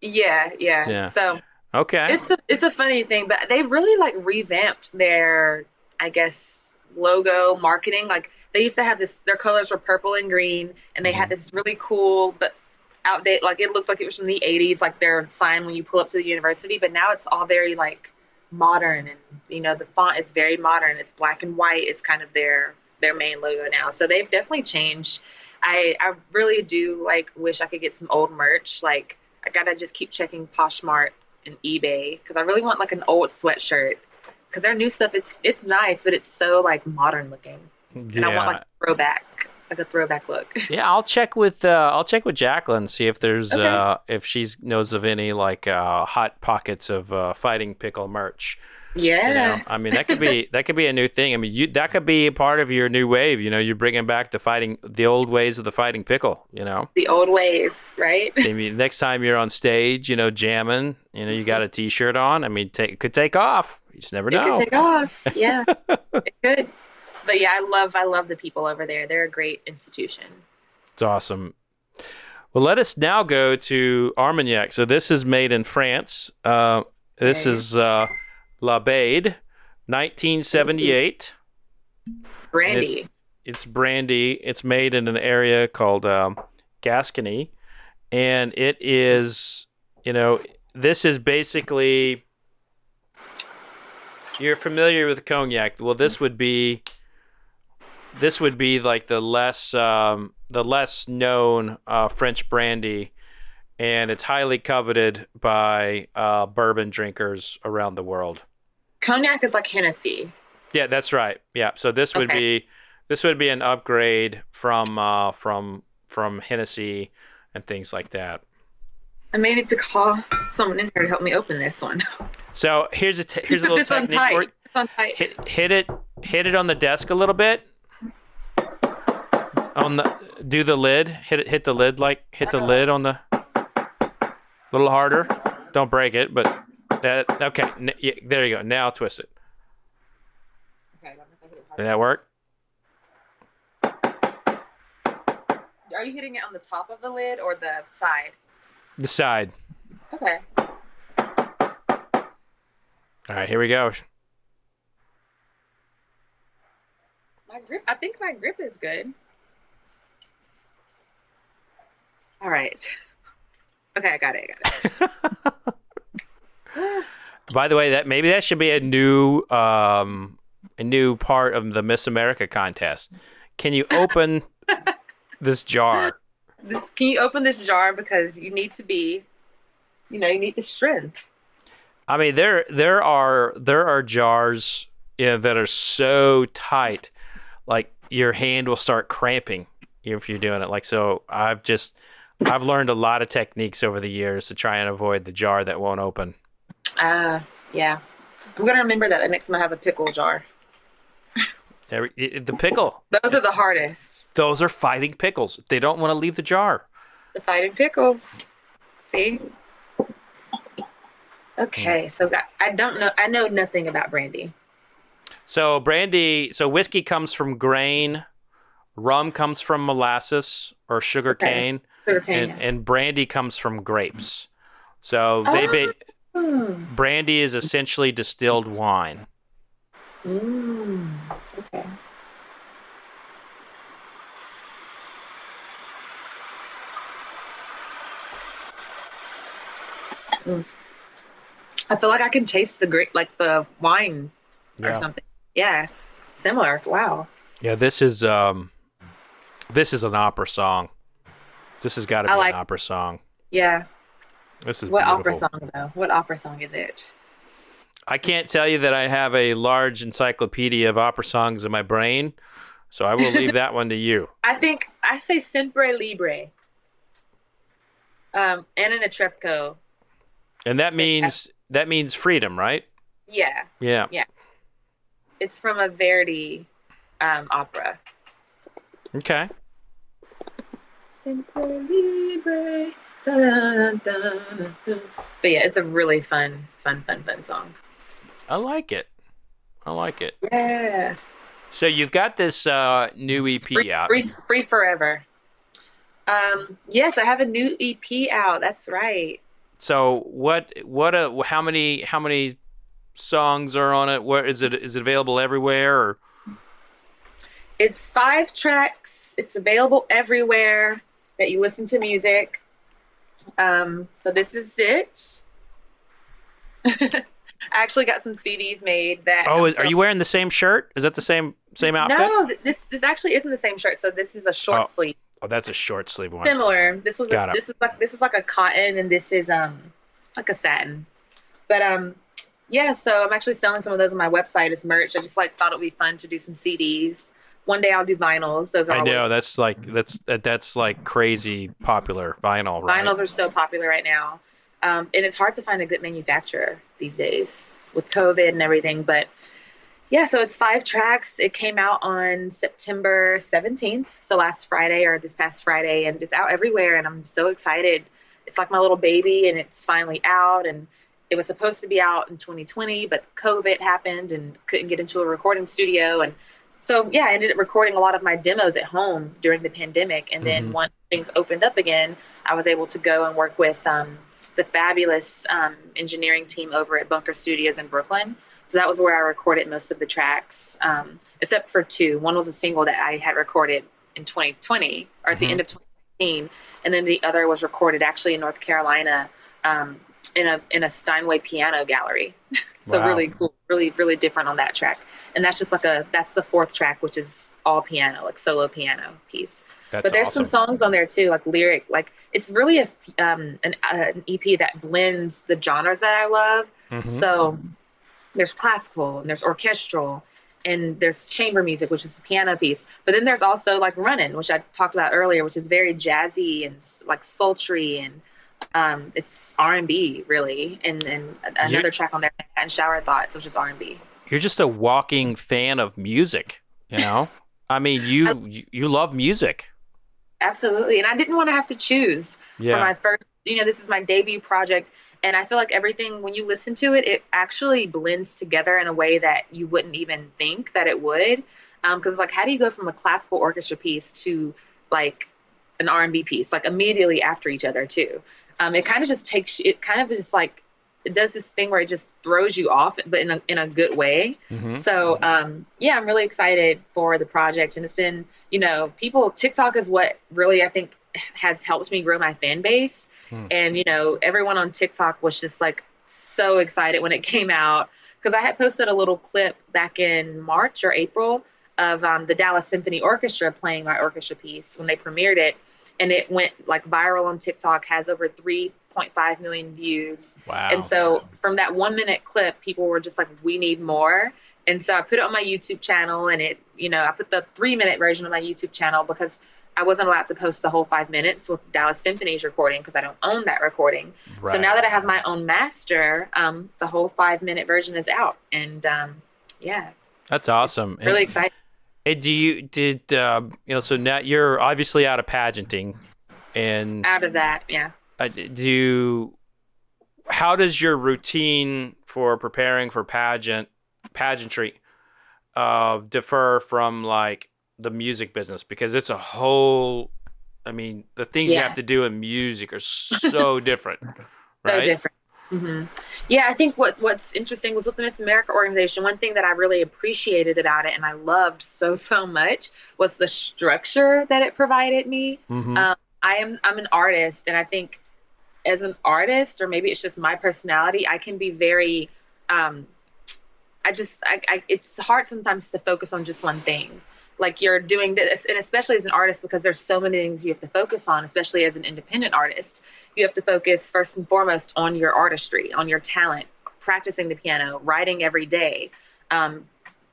Yeah yeah, Yeah. so Okay. it's a it's a funny thing but they really like revamped their i guess logo marketing. Like they used to have this their colors were purple and green and they had mm-hmm. this really cool but outdated like it looked like it was from the 80s like their sign when you pull up to the university but now it's all very like modern and you know the font is very modern. It's black and white. It's kind of their their main logo now. So they've definitely changed. I i really do like wish i could get some old merch like i gotta just keep checking Poshmark and ebay because i really want like an old sweatshirt because their new stuff it's it's nice but it's so like modern looking and i want like throwback like a throwback look (laughs) yeah, I'll check with uh, I'll check with Jacqueline see if there's Okay. uh, if she knows of any like uh, hot pockets of uh, fighting pickle merch. Yeah You know, I mean that could be that could be a new thing. I mean, you that could be a part of your new wave. You know, you're bringing back the fighting the old ways of the fighting pickle. You know, the old ways right I mean, next time you're on stage, you know, jamming, you know, you got a t-shirt on. I mean, take, it could take off. You just never It know. It could take off. Yeah, (laughs) it could. But yeah, I love I love the people over there. They're a great institution. It's awesome. Well, let us now go to Armagnac. So this is made in France. Uh, this Okay. is uh, Laubade, 1978. Brandy. It's brandy. It's made in an area called um, Gascony, and it is, you know, this is basically. You're familiar with cognac. Well, this would be. This would be like the less um, the less known uh, French brandy, and it's highly coveted by uh, bourbon drinkers around the world. Cognac is like Hennessy. Yeah, that's right. Yeah, so this would Okay. be this would be an upgrade from uh, from from Hennessy and things like that. I may need to call someone in here to help me open this one. So here's a t- (laughs) here's a little technique. for tight. It's on tight. Hit hit it hit it on the desk a little bit. On the do the lid. Hit it hit the lid like hit the lid on the A little harder. Don't break it, but that okay. N- yeah, there you go. Now twist it. Okay, I don't know if I hit it Did that work? Are you hitting it on the top of the lid or the side? The side. Okay. All right, here we go. My grip, I think my grip is good. All right. (laughs) Okay, I got it. I got it. (laughs) By the way, that maybe that should be a new um a new part of the Miss America contest. Can you open (laughs) this jar? This, can you open this jar because you need to be, you know, you need the strength. I mean, there there are there are jars yeah, that are so tight, like your hand will start cramping if you're doing it. Like so, I've just I've learned a lot of techniques over the years to try and avoid the jar that won't open. Ah, yeah. I'm gonna remember that the next time I have a pickle jar. Every, the pickle, Those are the hardest. those are fighting pickles. They don't want to leave the jar. The fighting pickles. See? Okay, so I- don't know. I know nothing about brandy. So brandy, so whiskey comes from grain, rum comes from molasses or sugar Okay. cane, Sugar cane. and, and brandy comes from grapes. So they ba- Hmm. brandy is essentially distilled wine. Mm. Okay. Mm. I feel like I can taste the grape, like the wine or something. Yeah, similar. Wow. Yeah, this is um this is an opera song. This has got to be like- an opera song. Yeah. This is What opera song though? What opera song is it? I can't tell you that I have a large encyclopedia of opera songs in my brain, so I will leave (laughs) that one to you. I think I say Sempre Libre. Um, Anna Netrebko. And that means that means freedom, right? Yeah. Yeah, Yeah. it's from a Verdi um, opera. Okay. Sempre Libre. But yeah, it's a really fun, fun, fun, fun song. I like it. I like it. Yeah. So you've got this uh, new EP Free, out. free, free forever. Um, yes, I have a new EP out. That's right. So what what uh how many how many songs are on it? Where is it is it available everywhere or It's five tracks. It's available everywhere that you listen to music. Um, so this is it. (laughs) I actually got some CDs made that. Oh, is, are you wearing the same shirt? Is that the same same outfit? No, th- this this actually isn't the same shirt. So this is a short Oh. sleeve. Oh, that's a short sleeve one. Similar. This was a, this is like this is like a cotton, and this is um like a satin. But um yeah, so I'm actually selling some of those on my website as merch. I just like thought it would be fun to do some CDs. One day I'll do vinyls. Those are I know always- that's like that's that's like crazy popular vinyl, right? Vinyls are so popular right now. Um, and it's hard to find a good manufacturer these days with COVID and everything. But yeah, so it's five tracks. It came out on September 17th, so last Friday or this past Friday, and it's out everywhere. And I'm so excited. It's like my little baby, and it's finally out. And it was supposed to be out in 2020, but COVID happened and couldn't get into a recording studio. And so, yeah, I ended up recording a lot of my demos at home during the pandemic. And then Mhm. once things opened up again, I was able to go and work with um, the fabulous um, engineering team over at Bunker Studios in Brooklyn. So that was where I recorded most of the tracks, um, except for two. One was a single that I had recorded in 2020 or at the Mhm. end of 2019, and then the other was recorded actually in North Carolina um, in a in a Steinway piano gallery. (laughs) so Wow. really cool, really really different on that track. And that's just like a that's the fourth track, which is all piano, like solo piano piece That's but there's awesome. some songs on there too, like lyric. Like it's really a um, an, uh, an EP that blends the genres that I love. Mhm. So there's classical and there's orchestral and there's chamber music, which is a piano piece. But then there's also like running, which I talked about earlier, which is very jazzy and like sultry and um, it's R and B really. And and another track on there, and shower thoughts, which is R and B. You're just a walking fan of music, you (laughs) know? I mean, you you, you love music. Absolutely. And I didn't want to have to choose Yeah. for my first you know, this is my debut project. And I feel like everything, when you listen to it, it actually blends together in a way that you wouldn't even think that it would. Because, um, like, how do you go from a classical orchestra piece to like an R&B piece, like immediately after each other, too? Um, it kind of just takes, it kind of just like, it does this thing where it just throws you off, but in a, in a good way. Mm-hmm. So, um, yeah, I'm really excited for the project. And it's been, you know, people, TikTok is what really, I think, has helped me grow my fan base. Hmm. And, you know, everyone on TikTok was just like so excited when it (laughs) came out because I had posted a little clip back in March or April of um, the Dallas Symphony Orchestra playing my orchestra piece when they premiered it. And it went like viral on TikTok, has over 3.5 million views. Wow. And so from that one minute clip, people were just like, we need more. And so I put it on my YouTube channel and it, you know, I put the three minute version of my YouTube channel because I wasn't allowed to post the whole five minutes with Dallas Symphony's recording because I don't own that recording. Right. So now that I have my own master, um, the whole five minute version is out, and um, yeah, that's awesome. Really and, exciting. And do you did uh, you know? So now you're obviously out of pageanting, and out of that, yeah. Uh, do how does your routine for preparing for pageant pageantry uh, differ from like the music business because it's a whole I mean, the things yeah. you have to do in music are (laughs) so different. Right? So different. Mm-hmm. Yeah, I think what what's interesting was with the Miss America organization. One thing that I really appreciated about it, and I loved so so much, was the structure that it provided me. Mm-hmm. Um, I am I'm an artist, and I think as an artist, or maybe it's just my personality, I can be very. Um, I just I, I it's hard sometimes to focus on just one thing like you're doing this and especially as an artist because there's so many things you have to focus on especially as an independent artist you have to focus first and foremost on your artistry on your talent practicing the piano writing every day um,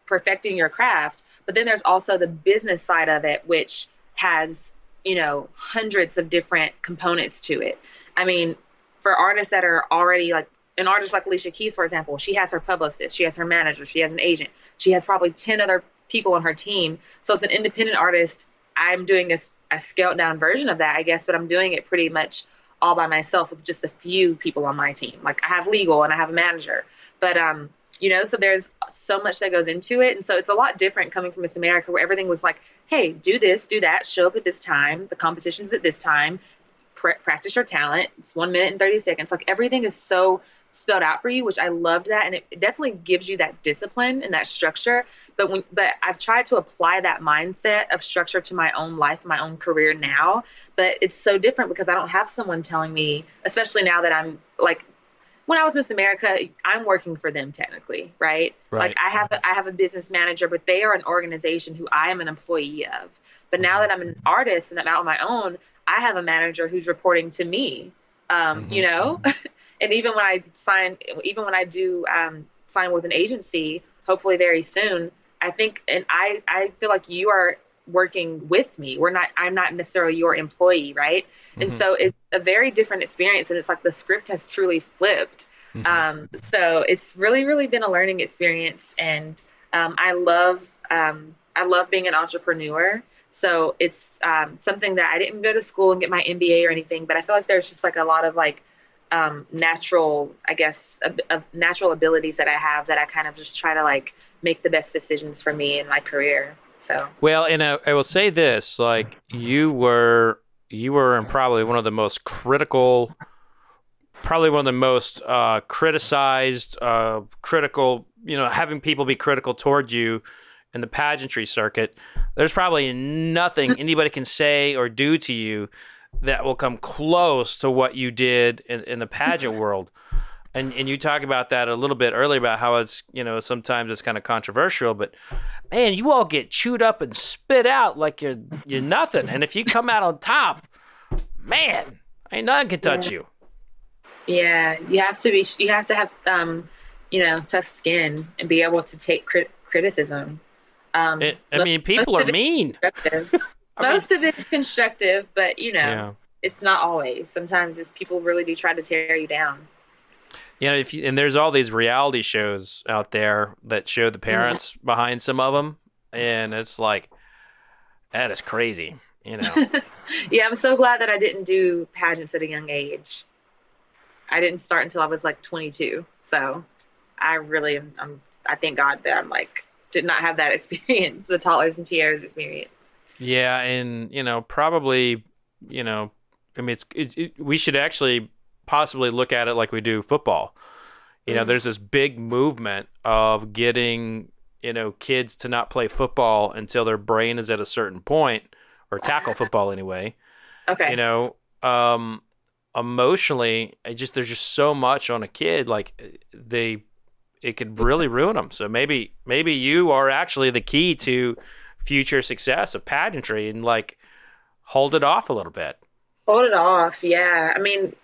perfecting your craft but then there's also the business side of it which has you know hundreds of different components to it i mean for artists that are already like an artist like Alicia Keys, for example, she has her publicist, she has her manager, she has an agent, she has probably 10 other people on her team. So as an independent artist, I'm doing a, a scaled down version of that, I guess, but I'm doing it pretty much all by myself with just a few people on my team. Like I have legal and I have a manager, but um, you know, so there's so much that goes into it, and so it's a lot different coming from Miss America, where everything was like, hey, do this, do that, show up at this time, the competition's at this time, pr- practice your talent. It's one minute and thirty seconds. Like everything is so spelled out for you, which I loved that, and it definitely gives you that discipline and that structure. But when, but I've tried to apply that mindset of structure to my own life, my own career now. But it's so different because I don't have someone telling me, especially now that I'm like when I was Miss America, I'm working for them technically, right? right. Like I have a, I have a business manager, but they are an organization who I am an employee of. But now mm-hmm. that I'm an artist and I'm out on my own, I have a manager who's reporting to me. Um, mm-hmm. You know, (laughs) and even when I sign, even when I do um, sign with an agency, hopefully very soon, I think, and I, I feel like you are working with me. We're not, I'm not necessarily your employee, right? Mm-hmm. And so it's a very different experience, and it's like the script has truly flipped. Mm-hmm. Um, so it's really, really been a learning experience, and um, I love, um, I love being an entrepreneur. So it's um, something that I didn't go to school and get my MBA or anything, but I feel like there's just like a lot of like um, natural, I guess, a, natural abilities that I have that I kind of just try to like make the best decisions for me in my career. So well, and I, I will say this: like you were, you were in probably one of the most critical, probably one of the most uh, criticized, uh, critical. You know, having people be critical towards you in the pageantry circuit. There's probably nothing (laughs) anybody can say or do to you that will come close to what you did in, in the pageant (laughs) world. And and you talk about that a little bit earlier about how it's you know sometimes it's kind of controversial, but man, you all get chewed up and spit out like you're you're nothing. And if you come out on top, man, ain't nothing can touch yeah. you. Yeah, you have to be. You have to have um, you know, tough skin and be able to take crit- criticism. Um, it, I mean, people are mean. (laughs) Most mean, of it's constructive, but you know, yeah. it's not always. Sometimes it's people really do try to tear you down. Yeah, if you, and there's all these reality shows out there that show the parents mm-hmm. behind some of them, and it's like that is crazy, you know. (laughs) yeah, I'm so glad that I didn't do pageants at a young age. I didn't start until I was like 22. So I really, I'm, I thank God that I'm like, did not have that (laughs) experience, the toddlers and tiaras experience. Yeah. And, you know, probably, you know, I mean, it's, it, it, we should actually possibly look at it like we do football. You know, mm-hmm. there's this big movement of getting, you know, kids to not play football until their brain is at a certain point or tackle football anyway. Okay. You know, um, emotionally, I just there's just so much on a kid. Like they, it could really ruin them. So maybe maybe you are actually the key to future success of pageantry and like hold it off a little bit. Hold it off, yeah. I mean,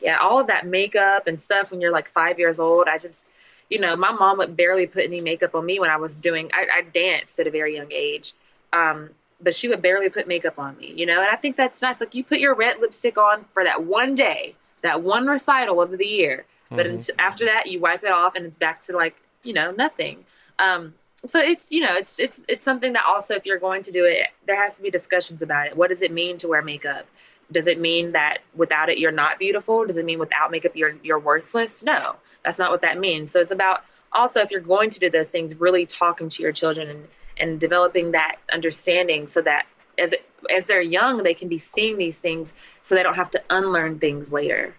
yeah, all of that makeup and stuff when you're like five years old. I just, you know, my mom would barely put any makeup on me when I was doing. I, I danced at a very young age. Um, but she would barely put makeup on me, you know? And I think that's nice. Like you put your red lipstick on for that one day, that one recital of the year. But mm-hmm. after that, you wipe it off and it's back to like, you know, nothing. Um, so it's, you know, it's, it's, it's something that also, if you're going to do it, there has to be discussions about it. What does it mean to wear makeup? Does it mean that without it, you're not beautiful? Does it mean without makeup, you're, you're worthless? No, that's not what that means. So it's about also, if you're going to do those things, really talking to your children and, and developing that understanding so that as as they're young they can be seeing these things so they don't have to unlearn things later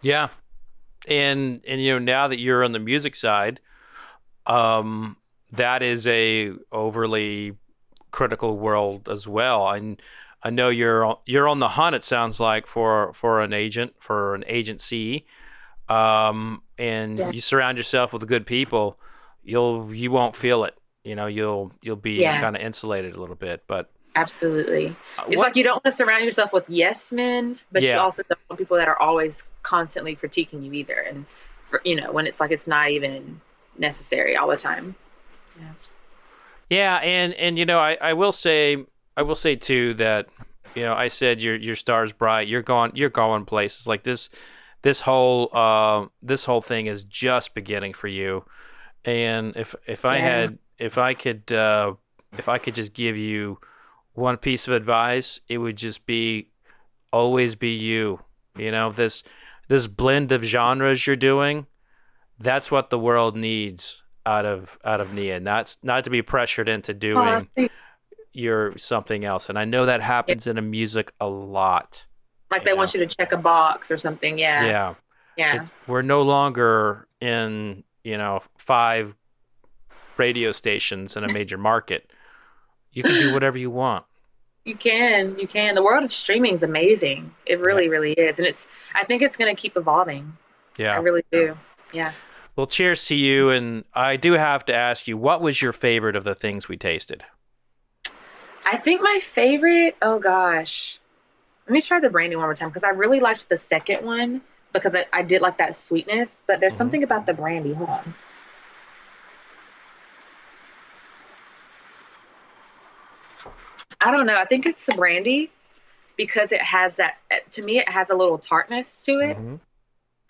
yeah and and you know now that you're on the music side um that is a overly critical world as well and I know you're you're on the hunt. It sounds like for for an agent for an agency, um, and yeah. you surround yourself with good people, you'll you won't feel it you know you'll you'll be yeah. kind of insulated a little bit but absolutely uh, it's what, like you don't want to surround yourself with yes men but yeah. you also don't want people that are always constantly critiquing you either. And for, you know when it's like it's not even necessary all the time. Yeah. Yeah and and you know i i will say i will say too that you know i said your your star's bright. You're going you're going places. Like this this whole uh this whole thing is just beginning for you. And if if i yeah. had if I could uh, if I could just give you one piece of advice, it would just be always be you. You know, this this blend of genres you're doing, that's what the world needs out of out of Nia. Not not to be pressured into oh, doing oh, your something else. And I know that happens in a music a lot. Like they know? want you to check a box or something. Yeah. Yeah. Yeah. It, we're no longer in, you know, five radio stations in a major market. You can do whatever you want. You can, you can. The world of streaming is amazing. It really, yeah. really is, and it's. I think it's going to keep evolving. Yeah, I really do. Yeah. Well, cheers to you. And I do have to ask you, what was your favorite of the things we tasted? I think my favorite. Oh gosh, let me try the brandy one more time because I really liked the second one because I, I did like that sweetness. But there's mm-hmm. something about the brandy. Hold on. I don't know. I think it's the brandy because it has that. To me, it has a little tartness to it, mm-hmm.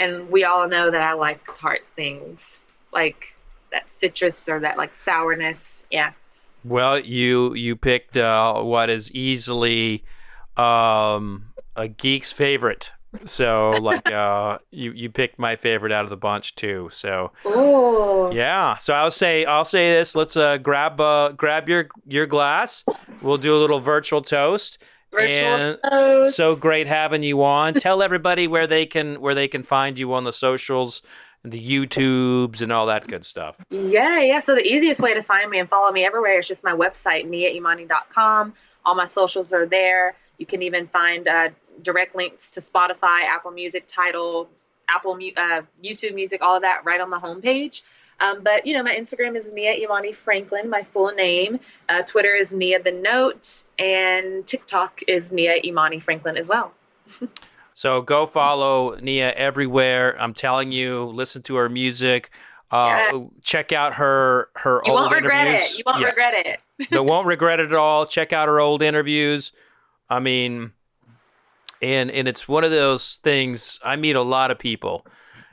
and we all know that I like tart things, like that citrus or that like sourness. Yeah. Well, you you picked uh, what is easily um, a geek's favorite so like uh you you picked my favorite out of the bunch too. So Ooh. yeah. So I'll say I'll say this. Let's uh grab uh grab your your glass. We'll do a little virtual toast. Virtual and toast. so great having you on. (laughs) Tell everybody where they can where they can find you on the socials the YouTubes and all that good stuff. Yeah, yeah. So the easiest way to find me and follow me everywhere is just my website, niaimani.com. All my socials are there. You can even find uh, direct links to Spotify, Apple Music, Tidal, Apple, uh, YouTube Music, all of that right on the homepage. Um, but you know, my Instagram is Nia Imani Franklin, my full name. Uh, Twitter is Nia the Note, and TikTok is Nia Imani Franklin as well. (laughs) so go follow Nia everywhere. I'm telling you, listen to her music. Uh, yeah. Check out her her old interviews. you old won't regret it. You won't yeah. regret it. no, won't regret it at all. Check out her old interviews. I mean, and and it's one of those things. I meet a lot of people,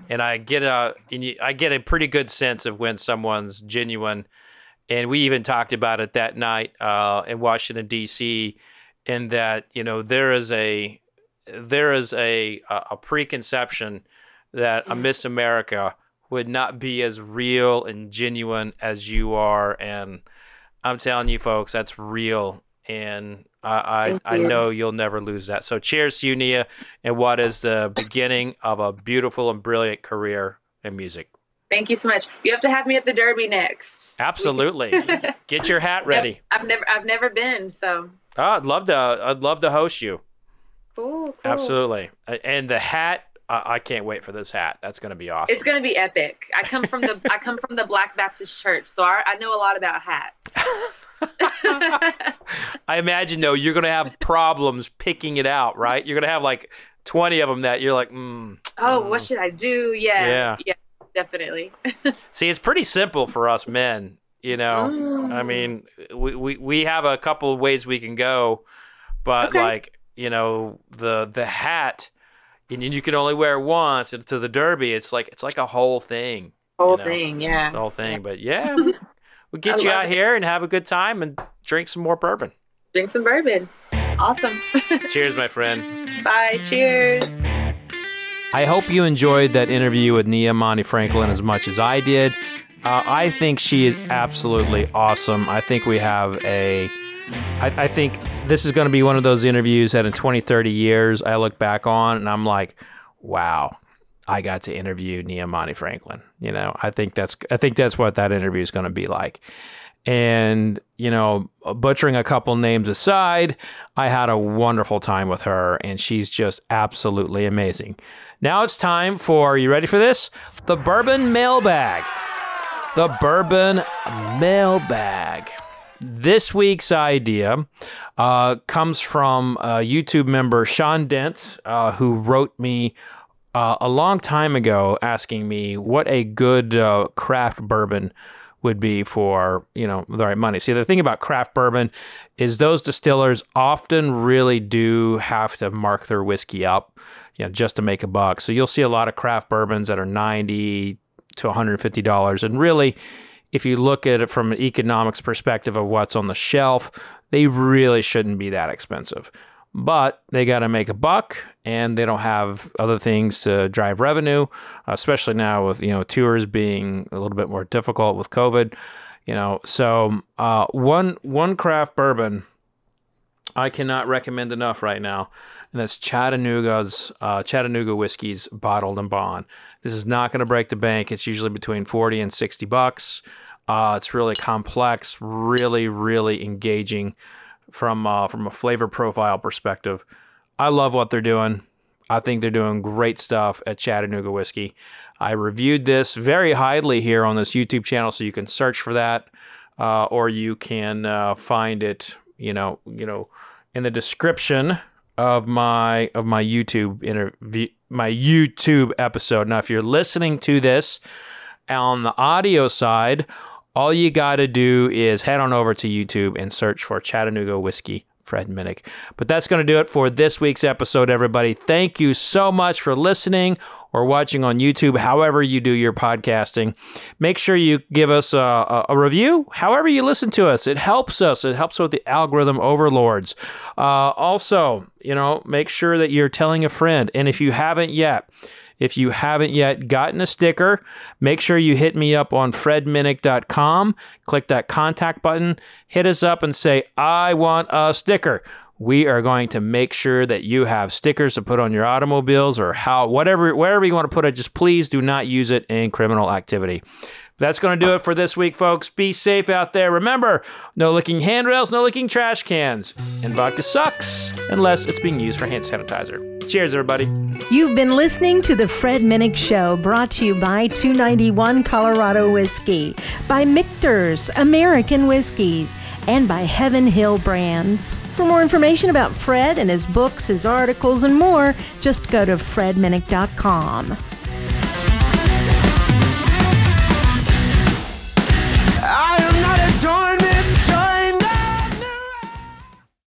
and I get a I get a pretty good sense of when someone's genuine. And we even talked about it that night uh, in Washington D.C. In that you know there is a there is a a preconception that a Miss America would not be as real and genuine as you are. And I'm telling you, folks, that's real. And I, I, I know you'll never lose that. So cheers to you, Nia, and what is the beginning of a beautiful and brilliant career in music. Thank you so much. You have to have me at the Derby next. (laughs) Absolutely. Get your hat ready. I've never I've never been, so oh, I'd love to I'd love to host you. Cool, cool. Absolutely. And the hat I can't wait for this hat. That's going to be awesome. It's going to be epic. I come from the I come from the Black Baptist Church, so I, I know a lot about hats. (laughs) (laughs) I imagine though you're going to have problems picking it out, right? You're going to have like 20 of them that you're like, mm, oh, mm. what should I do? Yeah, yeah, yeah definitely. (laughs) See, it's pretty simple for us men. You know, mm. I mean, we, we we have a couple of ways we can go, but okay. like you know, the the hat and you can only wear once to the derby it's like it's like a whole thing whole you know? thing yeah it's a whole thing but yeah (laughs) we'll get you out it. here and have a good time and drink some more bourbon. Drink some bourbon. Awesome. (laughs) Cheers my friend. Bye. Cheers. I hope you enjoyed that interview with nia monty franklin as much as i did. Uh, i think she is absolutely awesome. I think we have a I, I think this is going to be one of those interviews that in 20, 30 years I look back on and I'm like, wow, I got to interview Monty Franklin. You know, I think that's I think that's what that interview is going to be like. And you know, butchering a couple names aside, I had a wonderful time with her, and she's just absolutely amazing. Now it's time for you ready for this? The bourbon mailbag. The bourbon mailbag. This week's idea uh, comes from a YouTube member, Sean Dent, uh, who wrote me uh, a long time ago asking me what a good uh, craft bourbon would be for you know the right money. See, the thing about craft bourbon is those distillers often really do have to mark their whiskey up, you know, just to make a buck. So you'll see a lot of craft bourbons that are ninety to one hundred fifty dollars, and really if you look at it from an economics perspective of what's on the shelf, they really shouldn't be that expensive. But they got to make a buck, and they don't have other things to drive revenue, especially now with you know tours being a little bit more difficult with COVID. You know, so uh, one one craft bourbon I cannot recommend enough right now, and that's Chattanooga's uh, Chattanooga whiskey's bottled and bond. This is not going to break the bank. It's usually between forty and sixty bucks. Uh, it's really complex, really, really engaging from uh, from a flavor profile perspective. I love what they're doing. I think they're doing great stuff at Chattanooga Whiskey. I reviewed this very highly here on this YouTube channel, so you can search for that, uh, or you can uh, find it, you know, you know, in the description of my of my YouTube interview, my YouTube episode. Now, if you're listening to this on the audio side all you got to do is head on over to YouTube and search for Chattanooga Whiskey Fred Minnick. But that's going to do it for this week's episode, everybody. Thank you so much for listening or watching on YouTube, however you do your podcasting. Make sure you give us a, a, review, however you listen to us. It helps us, it helps with the algorithm overlords. Uh, also, you know, make sure that you're telling a friend. And if you haven't yet, if you haven't yet gotten a sticker, make sure you hit me up on fredminnick.com. Click that contact button, hit us up and say, I want a sticker. We are going to make sure that you have stickers to put on your automobiles or how whatever wherever you want to put it. Just please do not use it in criminal activity. That's going to do it for this week, folks. Be safe out there. Remember, no licking handrails, no licking trash cans. And vodka sucks unless it's being used for hand sanitizer. Cheers, everybody. You've been listening to The Fred Minnick Show, brought to you by 291 Colorado Whiskey, by Michter's American Whiskey, and by Heaven Hill Brands. For more information about Fred and his books, his articles, and more, just go to fredminnick.com.